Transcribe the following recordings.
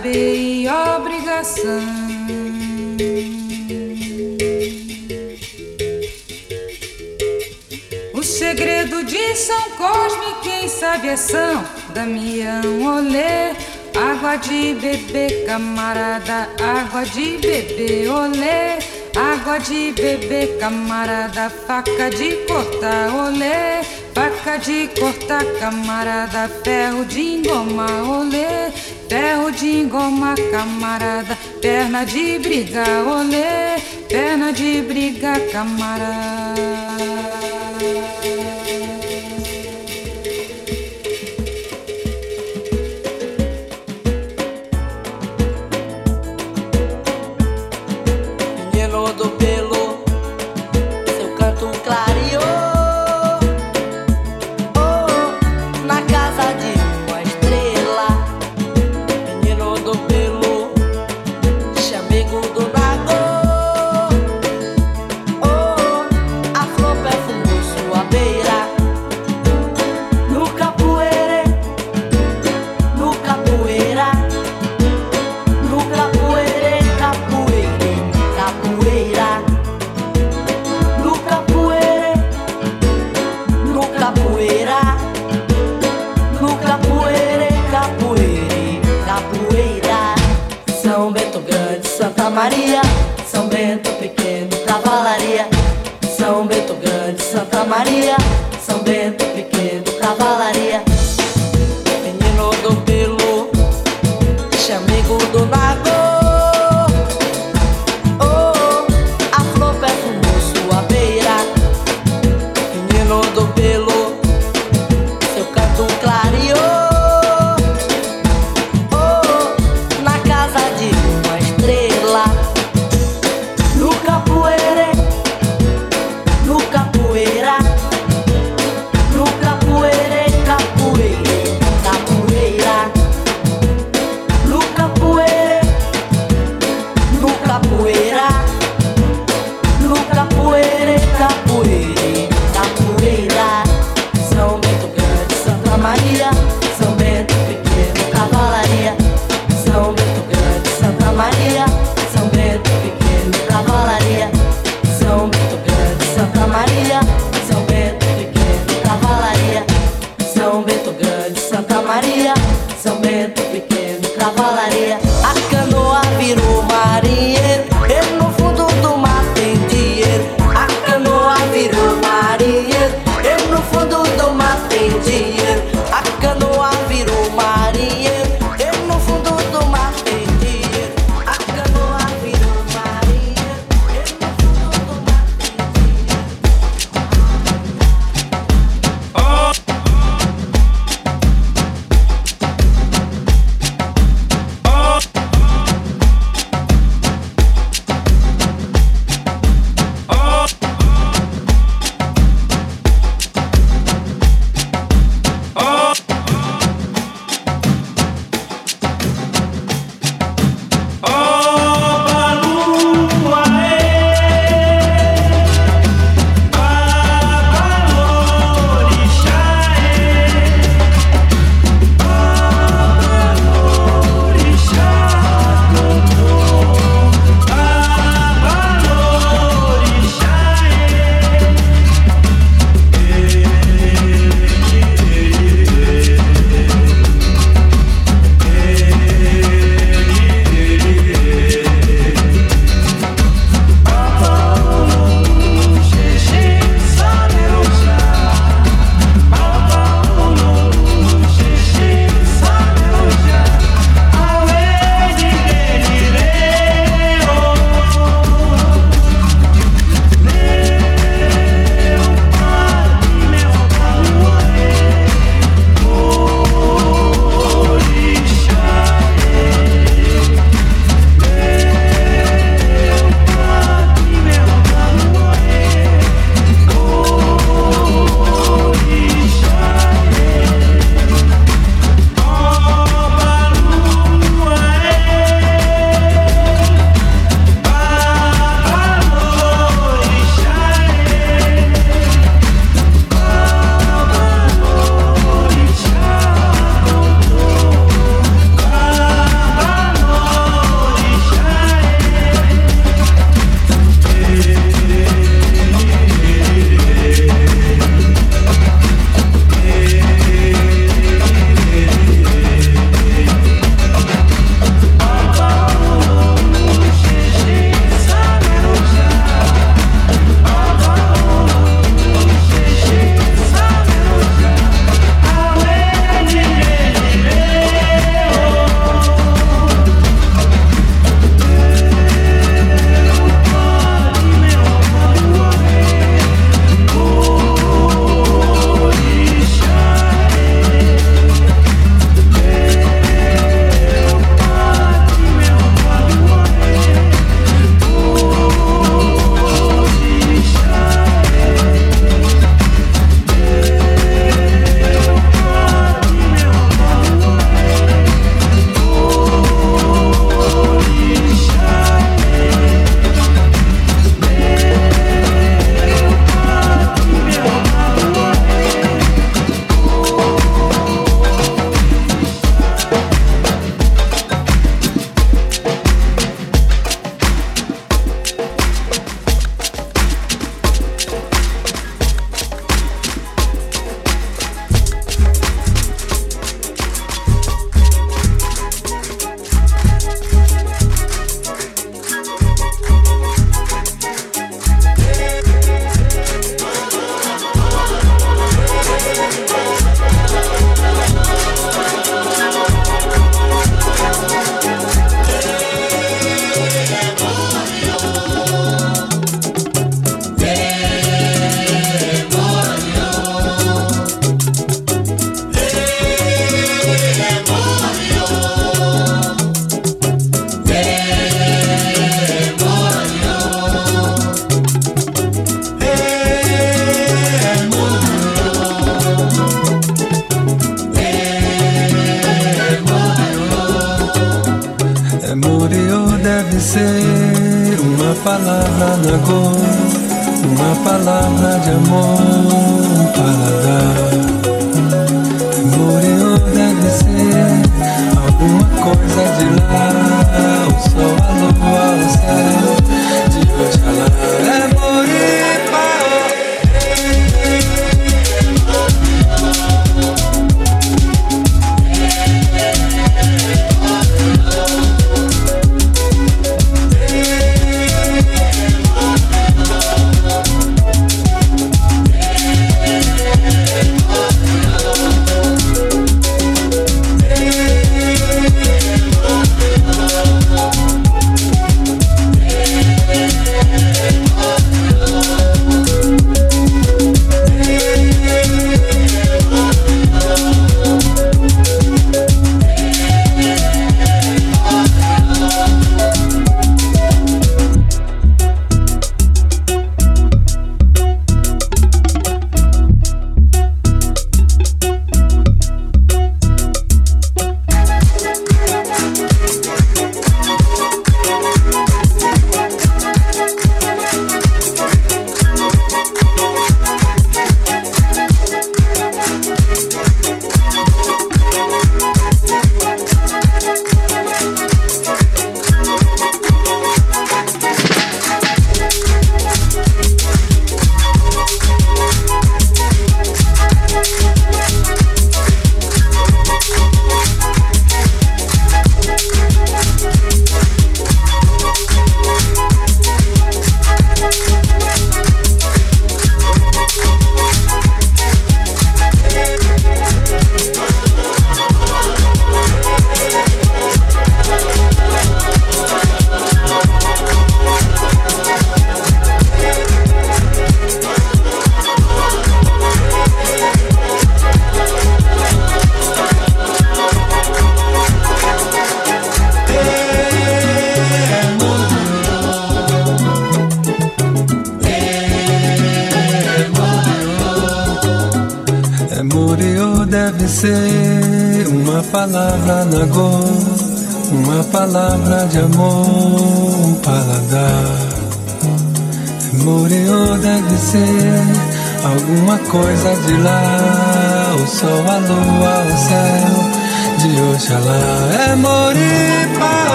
saber e obrigação. O segredo de São Cosme, quem sabe é São Damião Olê. Água de beber, camarada, água de beber, olê. Água de beber, camarada, faca de cortar, olê. Faca de cortar, camarada, ferro de engomar, olê. Ferro de engomar, camarada, perna de briga, olê. Perna de briga, camarada.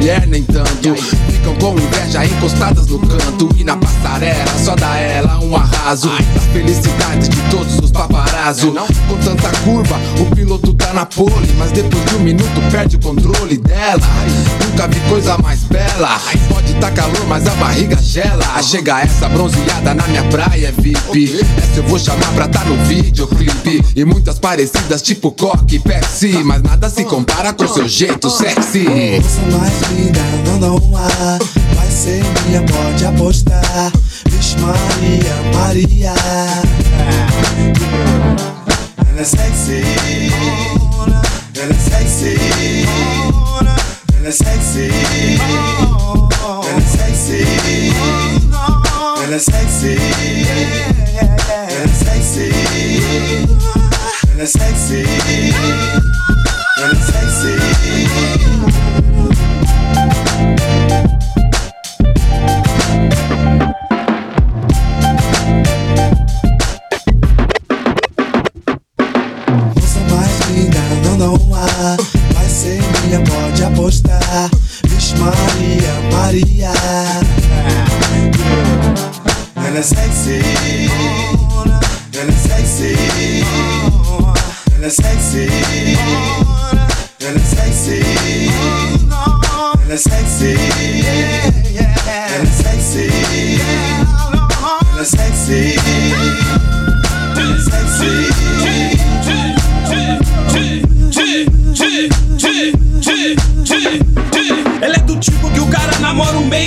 Mulher nem tanto. Ficam com inveja encostadas no canto. E na passarela, só dá ela um arraso. Da felicidade de todos os paparazzo. Com tanta curva, o piloto tá na pole. Mas depois de um minuto perde o controle dela. Nunca vi coisa mais bela. Pode tá calor, mas a barriga gela. Chega essa bronzeada na minha praia, é VIP. Essa eu vou chamar pra tá no videoclipe. E muitas parecidas, tipo Coca e Pepsi Mas nada se compara com seu jeito sexy Linda, não ar. Vai ser minha, pode apostar. Vixe Maria, Maria. Ela é sexy. Ela é sexy. Ela é sexy. Ela é sexy. Ela é sexy. Ela é sexy. Ela é sexy. Ela é sexy. pode apostar. Vixe Maria, Maria. Ela é sexy. Ela é sexy. Ela é sexy. Ela é sexy. Ela é sexy. Ela é sexy. Ela é sexy.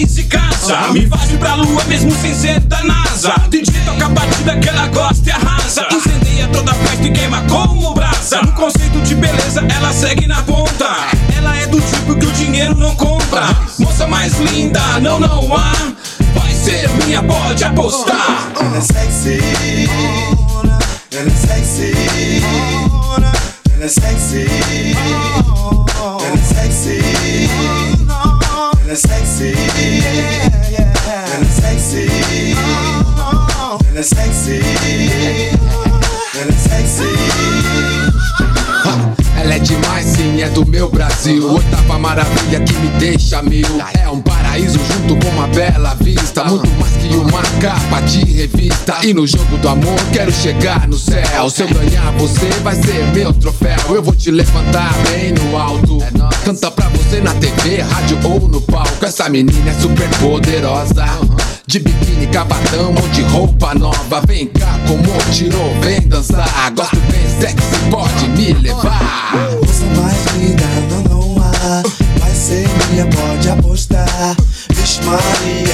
Namora um mês e casa. Me faz pra lua mesmo sem ser da NASA. DJ toca a batida que ela gosta e arrasa. Incendeia toda festa e queima como brasa. No conceito de beleza, ela segue na ponta. Ela é do tipo que o dinheiro não compra. Moça mais linda, não, não há. Vai ser minha, pode apostar. Ela é sexy. Ela é sexy. Ela é sexy. Ela é sexy. it's sexy, then it's sexy, then it's sexy, then it's sexy. Ela é demais, sim, é do meu Brasil. Oitava maravilha que me deixa mil. É um paraíso junto com uma bela vista. Muito mais que uma capa de revista. E no jogo do amor, quero chegar no céu. Se eu ganhar, você vai ser meu troféu. Eu vou te levantar bem no alto. Canta pra você na TV, rádio ou no palco. Essa menina é super poderosa. De biquíni, cavatão ou de roupa nova. Vem cá, como tirou, vem dançar. Gosto bem sexy, pode me levar. Moça mais linda, não, não há. Vai ser minha, pode apostar. Vixe Maria.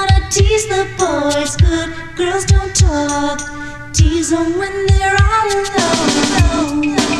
Wanna tease the boys. Good girls don't talk, tease them when they're all alone.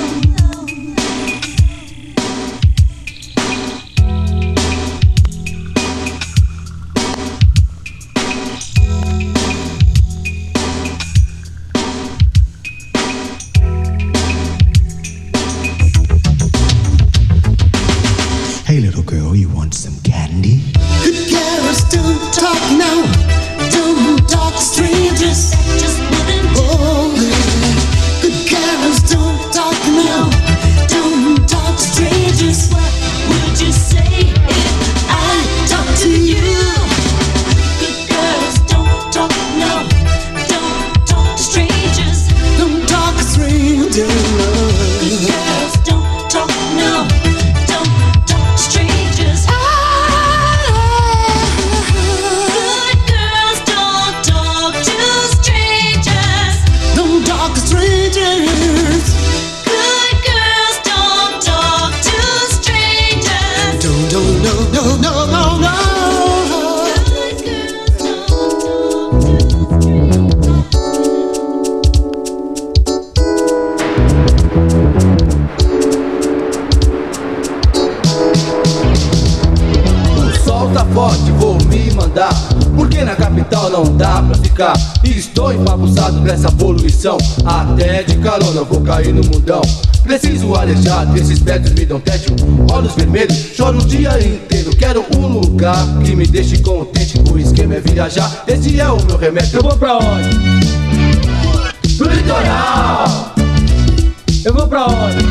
Eu vou pra onde?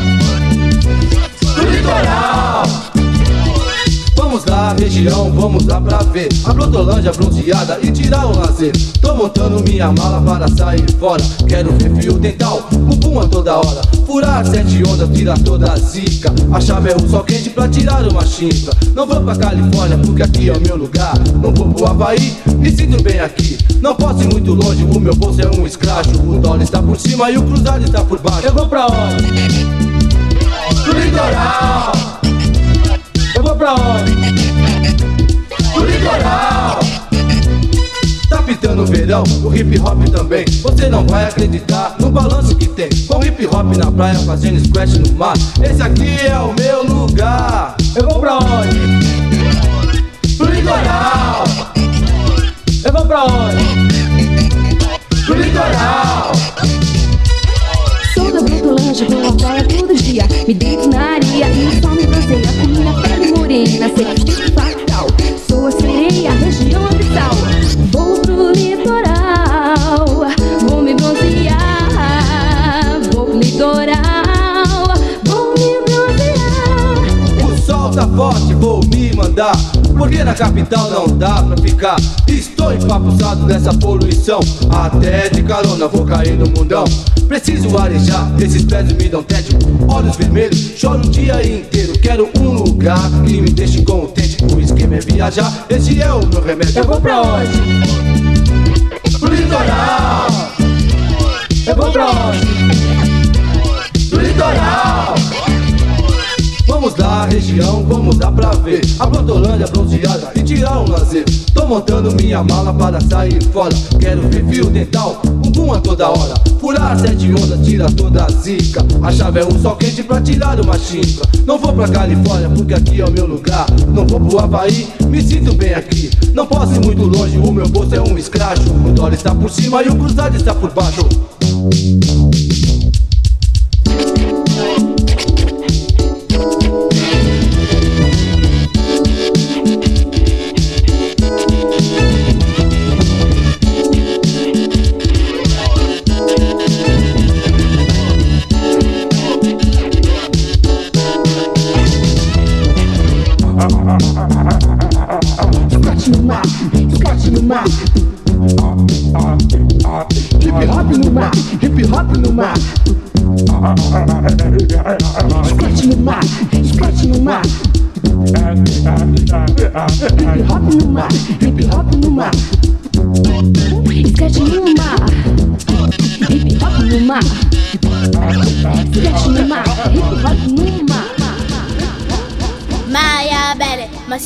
Região, vamos lá pra ver. A Brotolândia bronzeada e tirar o lazer. Tô montando minha mala para sair fora. Quero ver fio dental, bumbum a toda hora. Furar sete ondas, tirar toda a zica. A chave é o sol quente pra tirar uma chifra Não vou pra Califórnia porque aqui é o meu lugar. Não vou pro Havaí, me sinto bem aqui. Não posso ir muito longe, o meu bolso é um escracho. O dólar está por cima e o cruzado está por baixo. Eu vou pra onde? Pro litoral. Eu vou pra onde? Litoral. Tá pitando o verão, o hip hop também. Você não vai acreditar no balanço que tem. Com hip hop na praia fazendo squash no mar. Esse aqui é o meu lugar. Eu vou pra onde? Pro litoral. Eu vou pra onde? Pro litoral. Sou da Brutolândia, vou à praia todo dia Me deito na areia e o sol me bronzeia Com minha pele morena, sei fatal Sou Forte, vou me mandar. Porque na capital não dá pra ficar. Estou empapuçado dessa poluição. Até de carona vou cair no mundão. Preciso arejar, esses pés me dão tédio. Olhos vermelhos, choro o dia inteiro. Quero um lugar que me deixe contente. O esquema é viajar, esse é o meu remédio. Eu vou pra onde? Pro litoral. Eu vou pra onde? Pro litoral. Região, vamos lá pra ver. A Brotolândia bronzeada e tirar um lazer. Tô montando minha mala para sair fora. Quero ver fio dental, bumbum a toda hora. Furar sete ondas, tira toda a zica. A chave é um sol quente pra tirar uma chifra Não vou pra Califórnia porque aqui é o meu lugar. Não vou pro Havaí, me sinto bem aqui. Não posso ir muito longe, o meu bolso é um escracho. O dólar está por cima e o cruzado está por baixo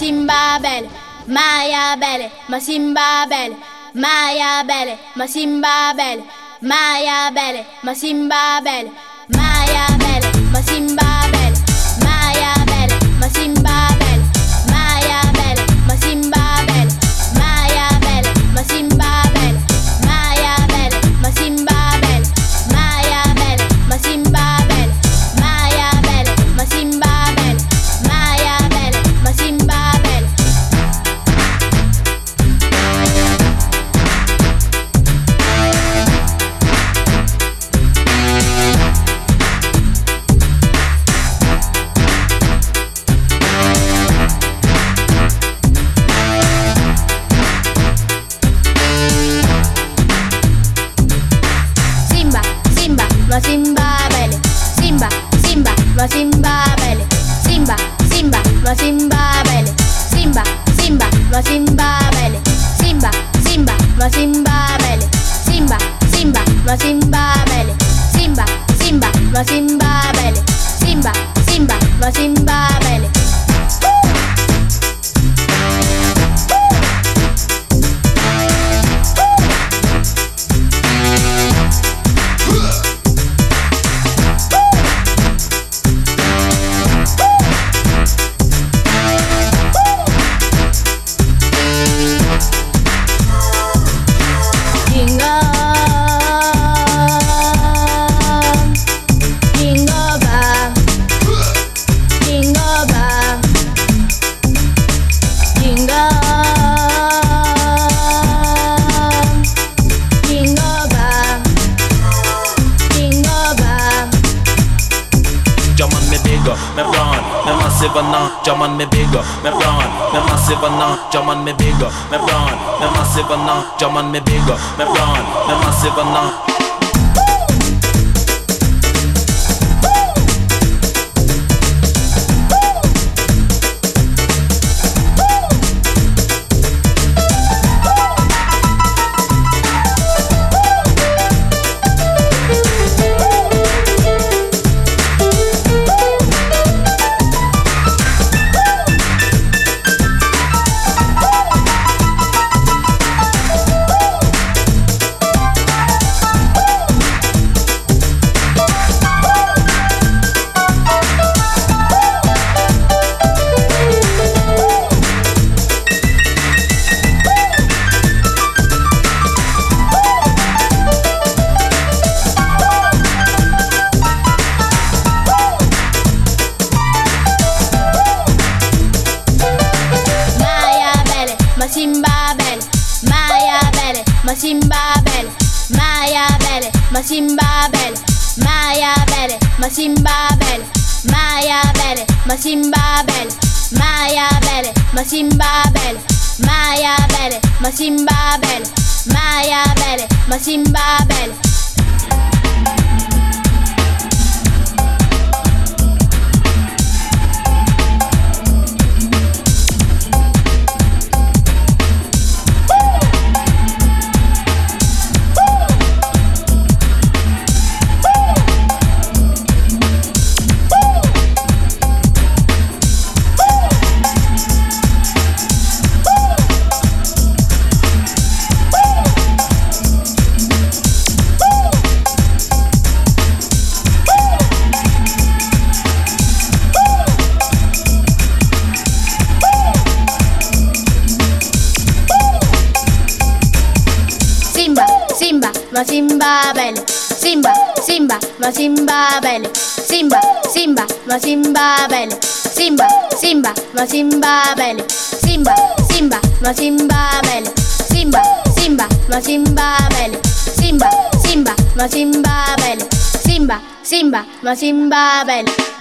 Masimba Belle, Maya Belle, Masimba Belle, Maya Belle, Masimba Belle, Maya Belle, Masimba Belle. Ma Simba belle, Simba, Simba, ma Simba belle, Simba, Simba, ma Simba belle, Simba, Simba, ma Simba belle, Simba, Simba, ma Simba belle, Simba, Simba, ma Simba belle.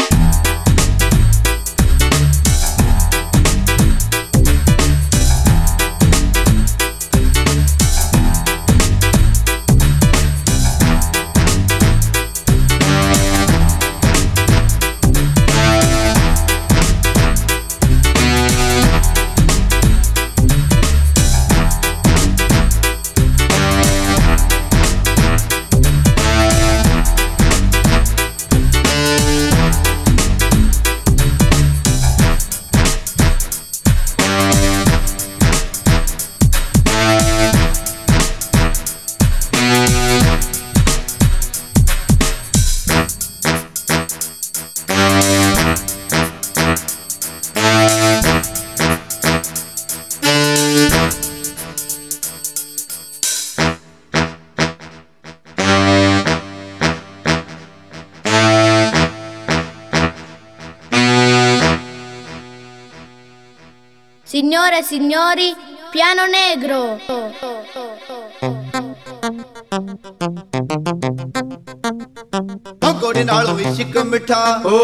e signori, piano negro. ਗੋੜੀ ਨਾਲ ਵੀ ਸ਼ਿਕ ਮਿੱਠਾ ਓ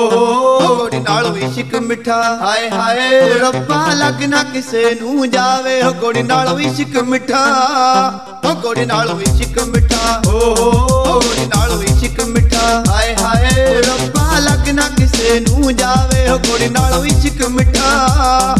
ਗੋੜੀ ਨਾਲ ਵੀ ਸ਼ਿਕ ਮਿੱਠਾ ਹਾਏ ਹਾਏ ਰੱਬਾ ਲੱਗਣਾ ਕਿਸੇ ਨੂੰ ਜਾਵੇ ਓ ਗੋੜੀ ਨਾਲ ਵੀ ਸ਼ਿਕ ਮਿੱਠਾ ਓ ਗੋੜੀ ਨਾਲ ਵੀ ਸ਼ਿਕ ਮਿੱਠਾ ਓ ਗੋੜੀ ਨਾਲ ਵੀ ਸ਼ਿਕ ਮਿੱਠਾ ਹਾਏ ਹਾਏ ਰੱਬਾ ਲੱਗਣਾ ਕਿਸੇ ਨੂੰ ਜਾਵੇ ਓ ਗੋੜੀ ਨਾਲ ਵੀ ਸ਼ਿਕ ਮਿੱਠਾ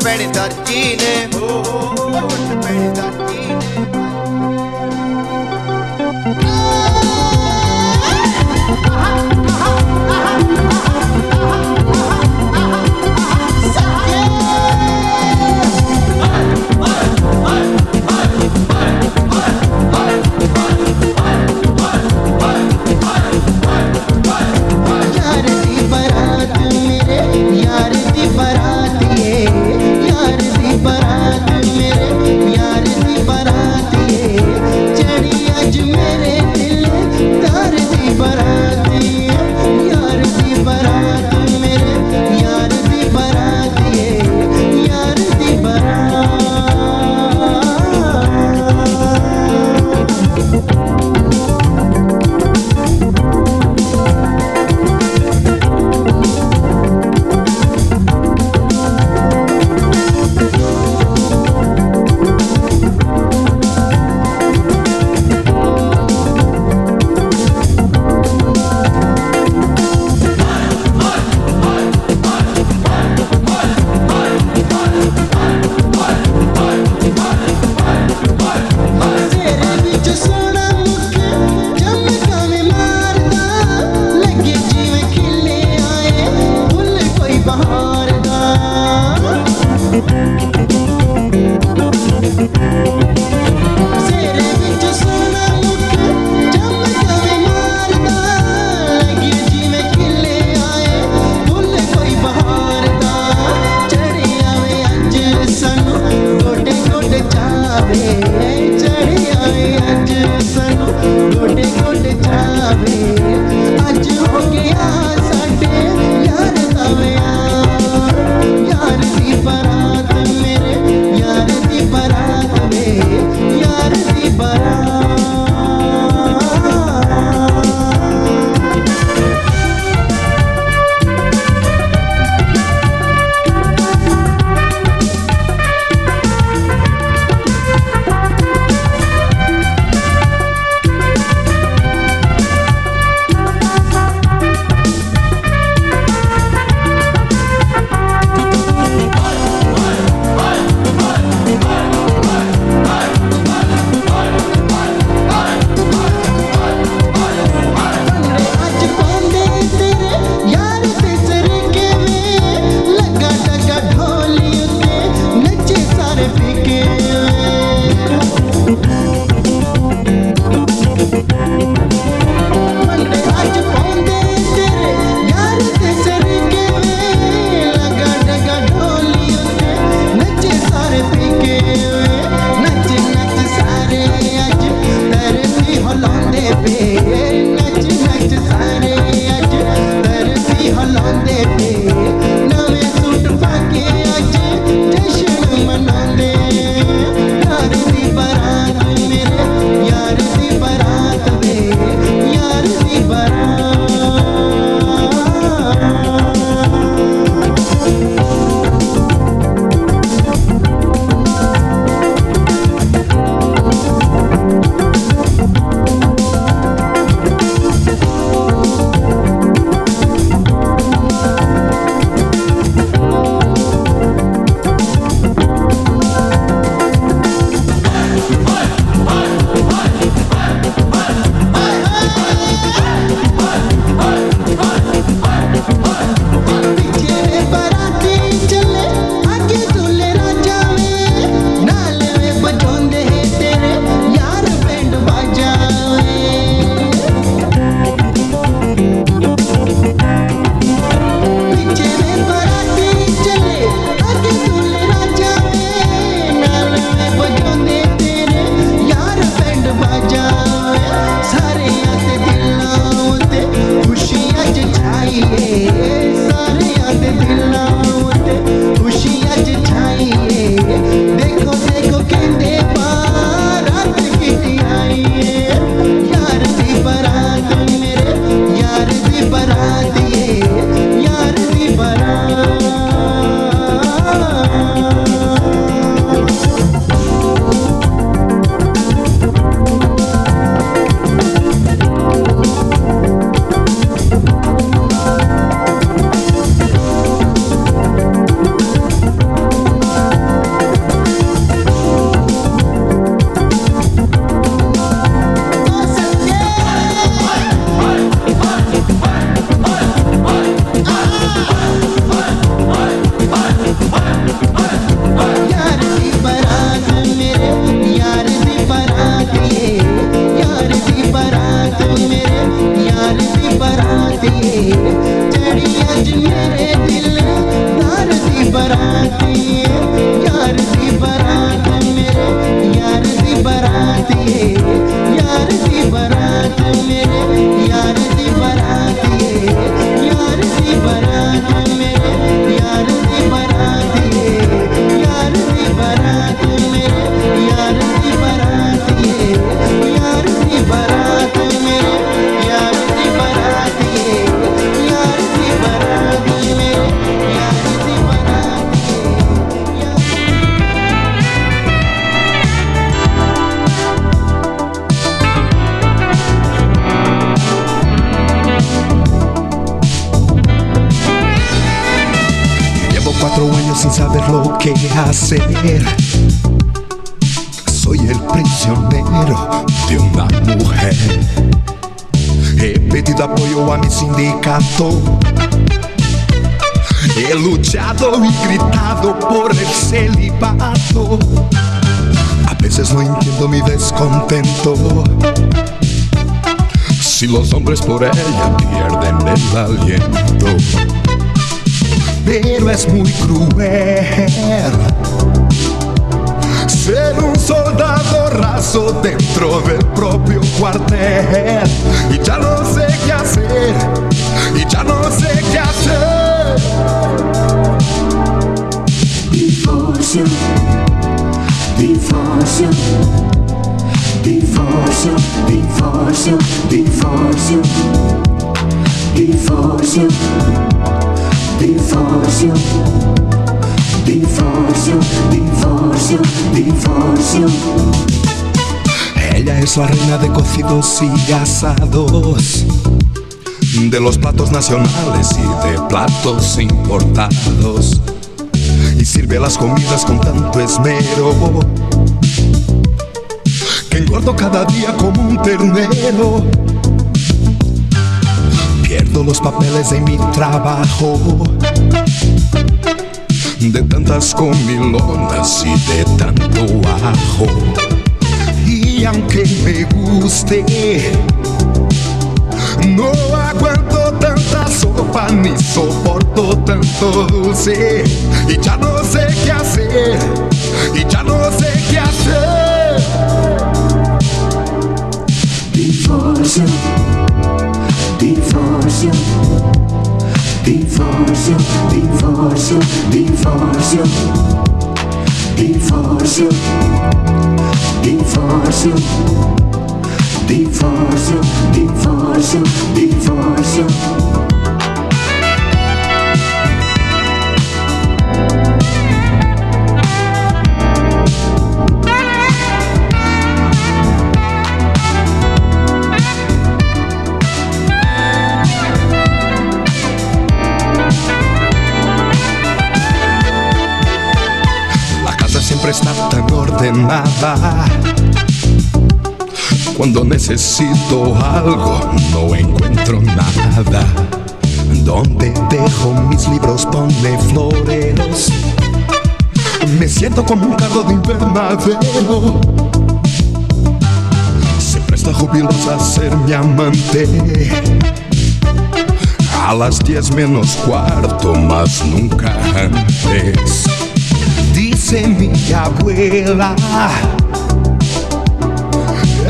credit to the genie. Eh? चढ़िया जड़िया सनो गोटे Soy el prisionero de una mujer. He pedido apoyo a mi sindicato. He luchado y gritado por el celibato. A veces no entiendo mi descontento. Si los hombres por ella pierden el aliento pero es muy cruel ser un soldado raso dentro del propio cuartel. Y ya no sé qué hacer, y ya no sé qué hacer. Divorcio, divorcio, divorcio, divorcio, divorcio, divorcio, divorcio. divorcio. divorcio. divorcio. Ella es la reina de cocidos y asados, de los platos nacionales y de platos importados. Y sirve las comidas con tanto esmero que engordo cada día como un ternero. Pierdo los papeles de mi trabajo de tantas comilonas y de tanto ajo. Y aunque me guste, no aguanto tanta sopa ni soporto tanto dulce. Y ya no sé qué hacer, y ya no sé qué hacer. Divorcio, divorcio, divórcio, divórcio, divórcio, divórcio, divórcio, divórcio, divórcio, divórcio. divórcio. Ordenada. Cuando necesito algo, no encuentro nada. Donde dejo mis libros, pone floreros. Me siento como un carro de invernadero. Se presta jubilosa a ser mi amante. A las diez menos cuarto, más nunca antes. Dice mi abuela,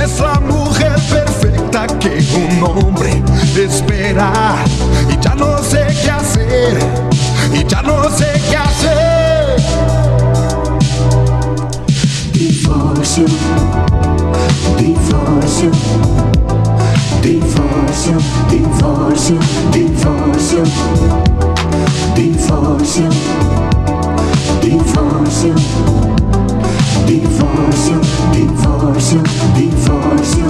es la mujer perfecta que un hombre espera. Y ya no sé qué hacer, y ya no sé qué hacer. Divorcio, divorcio, divorcio, divorcio, divorcio, divorcio, divorcio, divórcio, divórcio, divórcio, divórcio.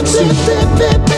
Divórcio.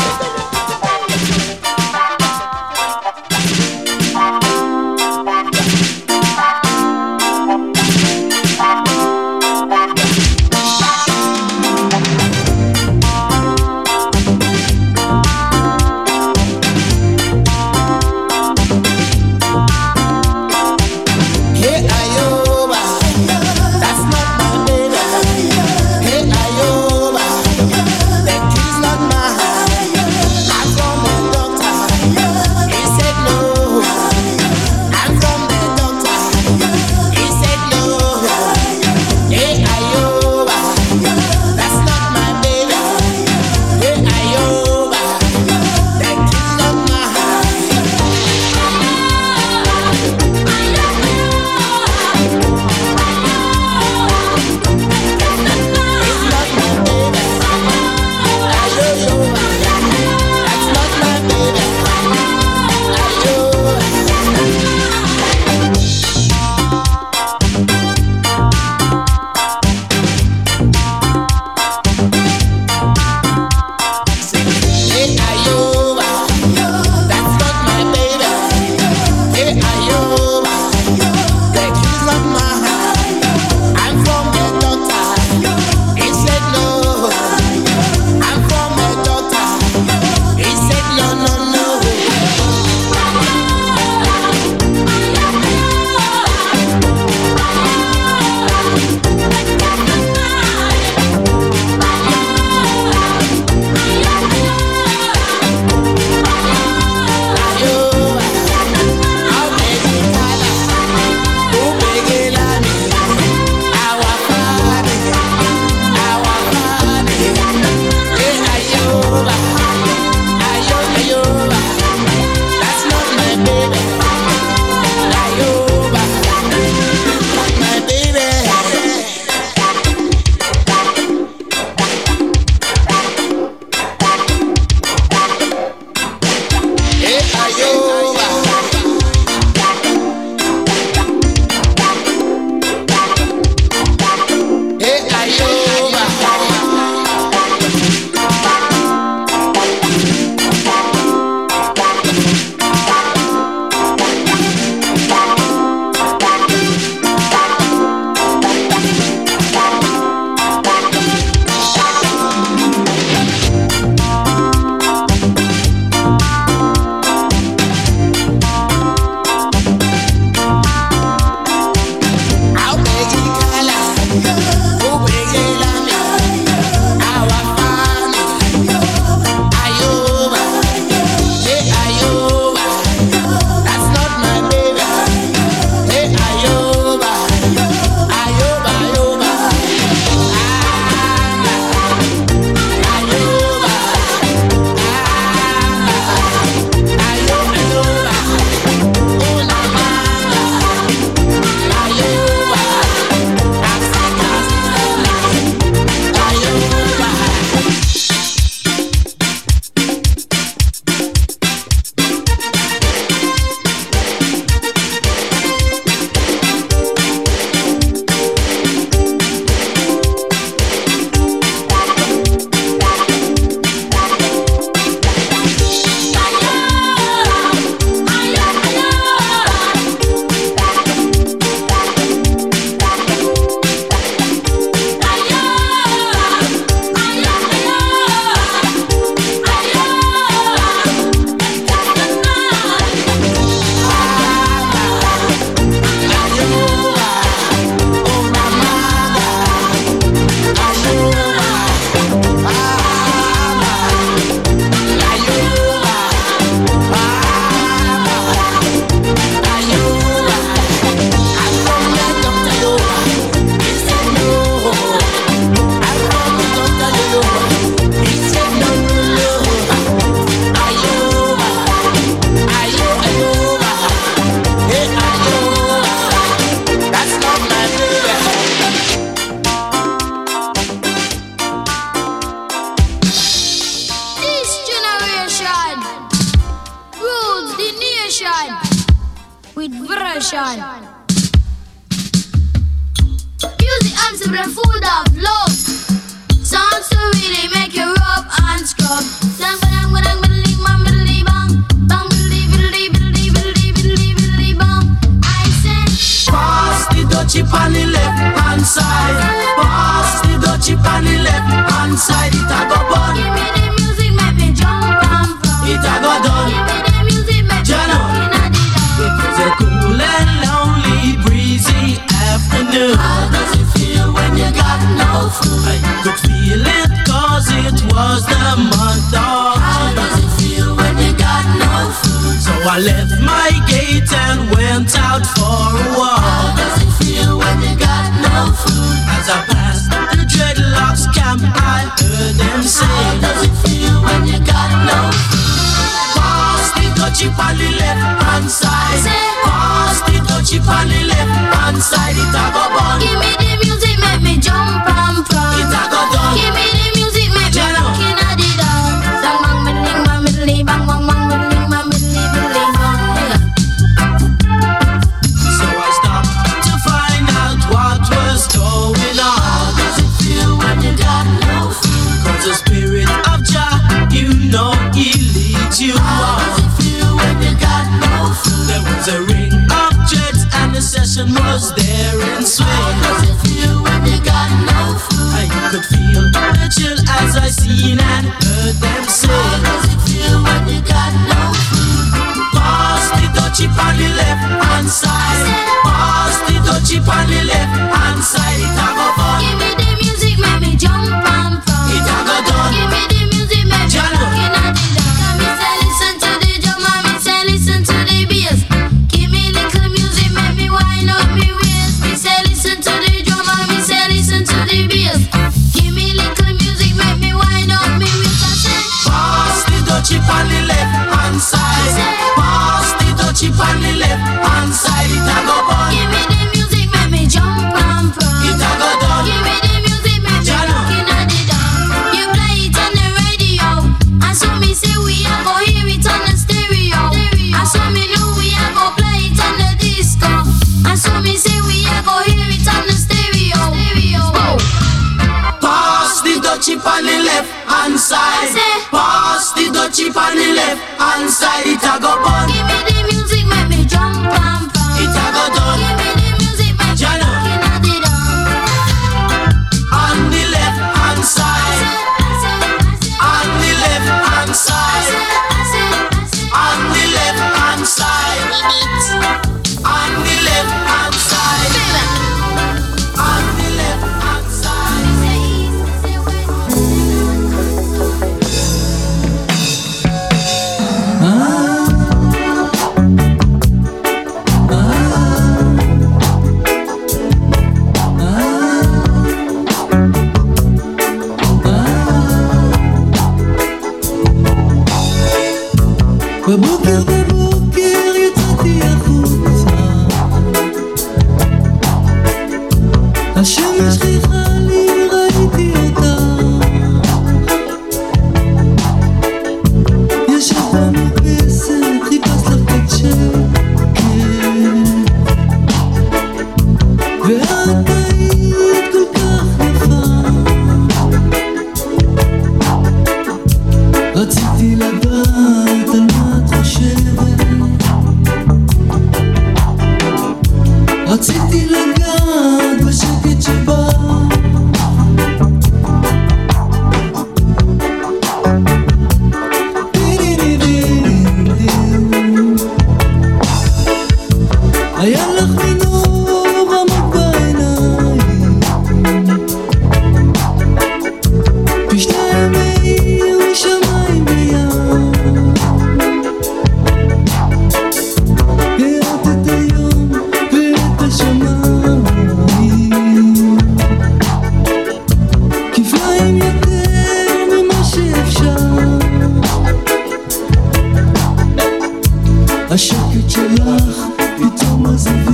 almas em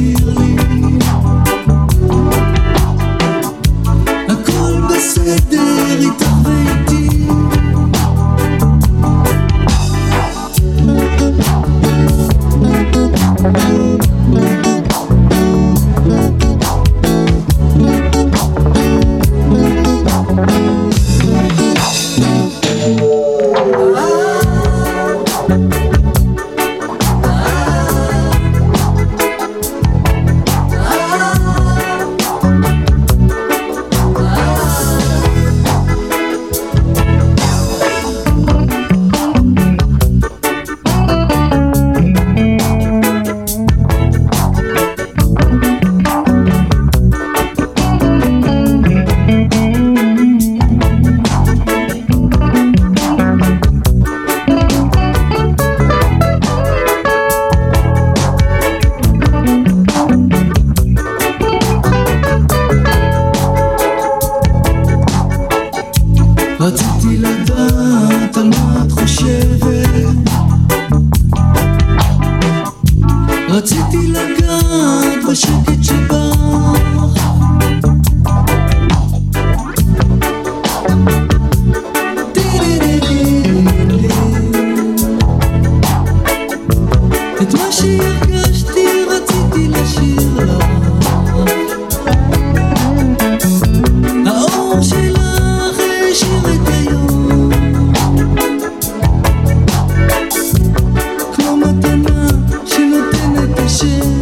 心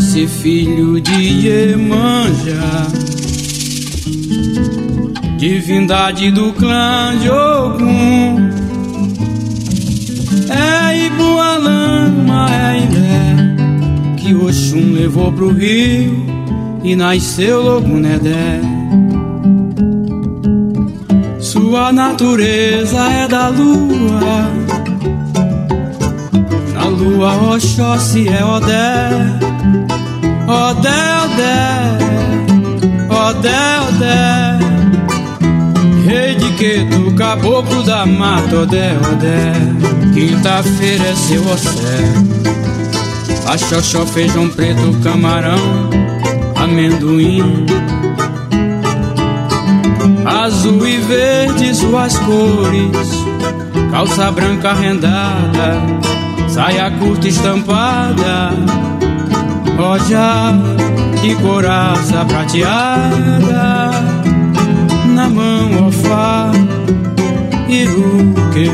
Oxóssi, filho de Iemanjá. Divindade do clã de Ogum. É Ibualama, é Ilé Que Oxum levou pro rio E nasceu Logunedé Sua natureza é da lua. Lua Oxóssi é Odé Odé, Odé, Odé, Odé Rei de Queto, caboclo da mata, Odé, Odé Quinta-feira é seu ossé Axoxó, feijão preto, camarão, amendoim. Azul e verde suas cores. Calça branca rendada Saia curta estampada roja e coraça prateada na mão ofá iruque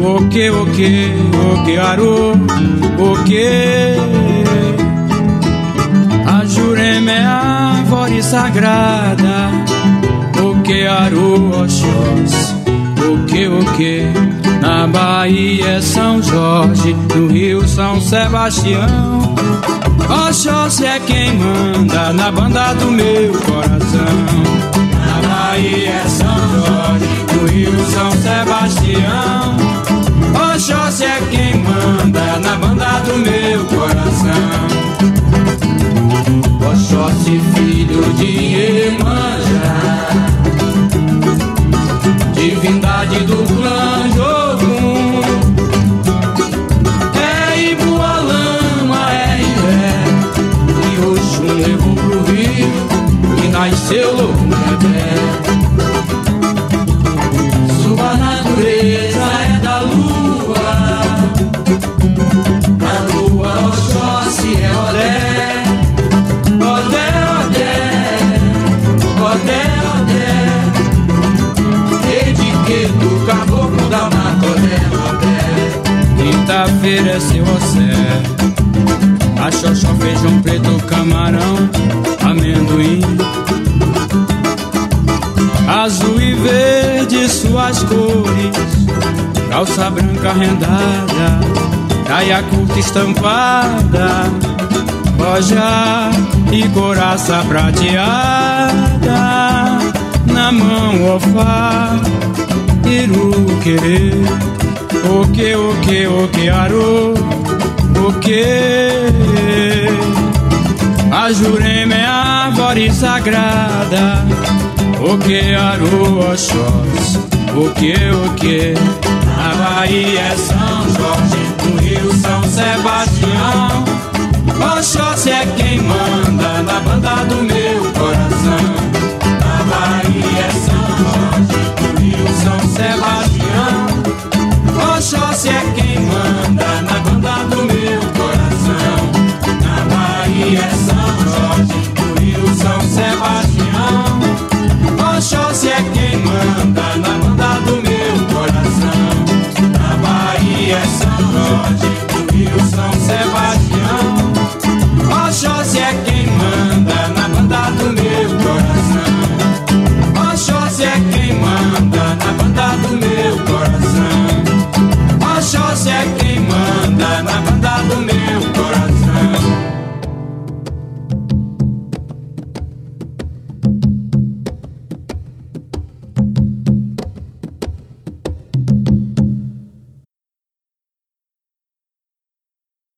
o que o que o que aru o que a jurema é a árvore sagrada. O que aru oxós o que o que na Bahia é São Jorge, no Rio São Sebastião. Oxóssi é quem manda na banda do meu coração. Na Bahia é São Jorge, no Rio São Sebastião. Oxóssi é quem manda na banda do meu coração. Oxóssi, filho de Iemanjá, divindade do clã Quinta-feira é ossé. A xoxó, feijão preto, camarão, amendoim. Azul e verde suas cores, calça branca rendada, caia curta estampada, roja e coraça prateada, na mão ofá, iruque, o que, o que, o que, aru, o que. A Jurema é a árvore sagrada, o que, aru, oxós, o que, o que. Na Bahia é São Jorge, no Rio São Sebastião. Oxóssi é quem manda na banda do meu coração. canta na banda do meu coração. Na Bahia é São Jorge, no Rio São Sebastião. Oxóssi é quem manda na banda do meu coração. Oxóssi é quem manda na banda do meu coração. Oxóssi é quem manda na banda do meu coração.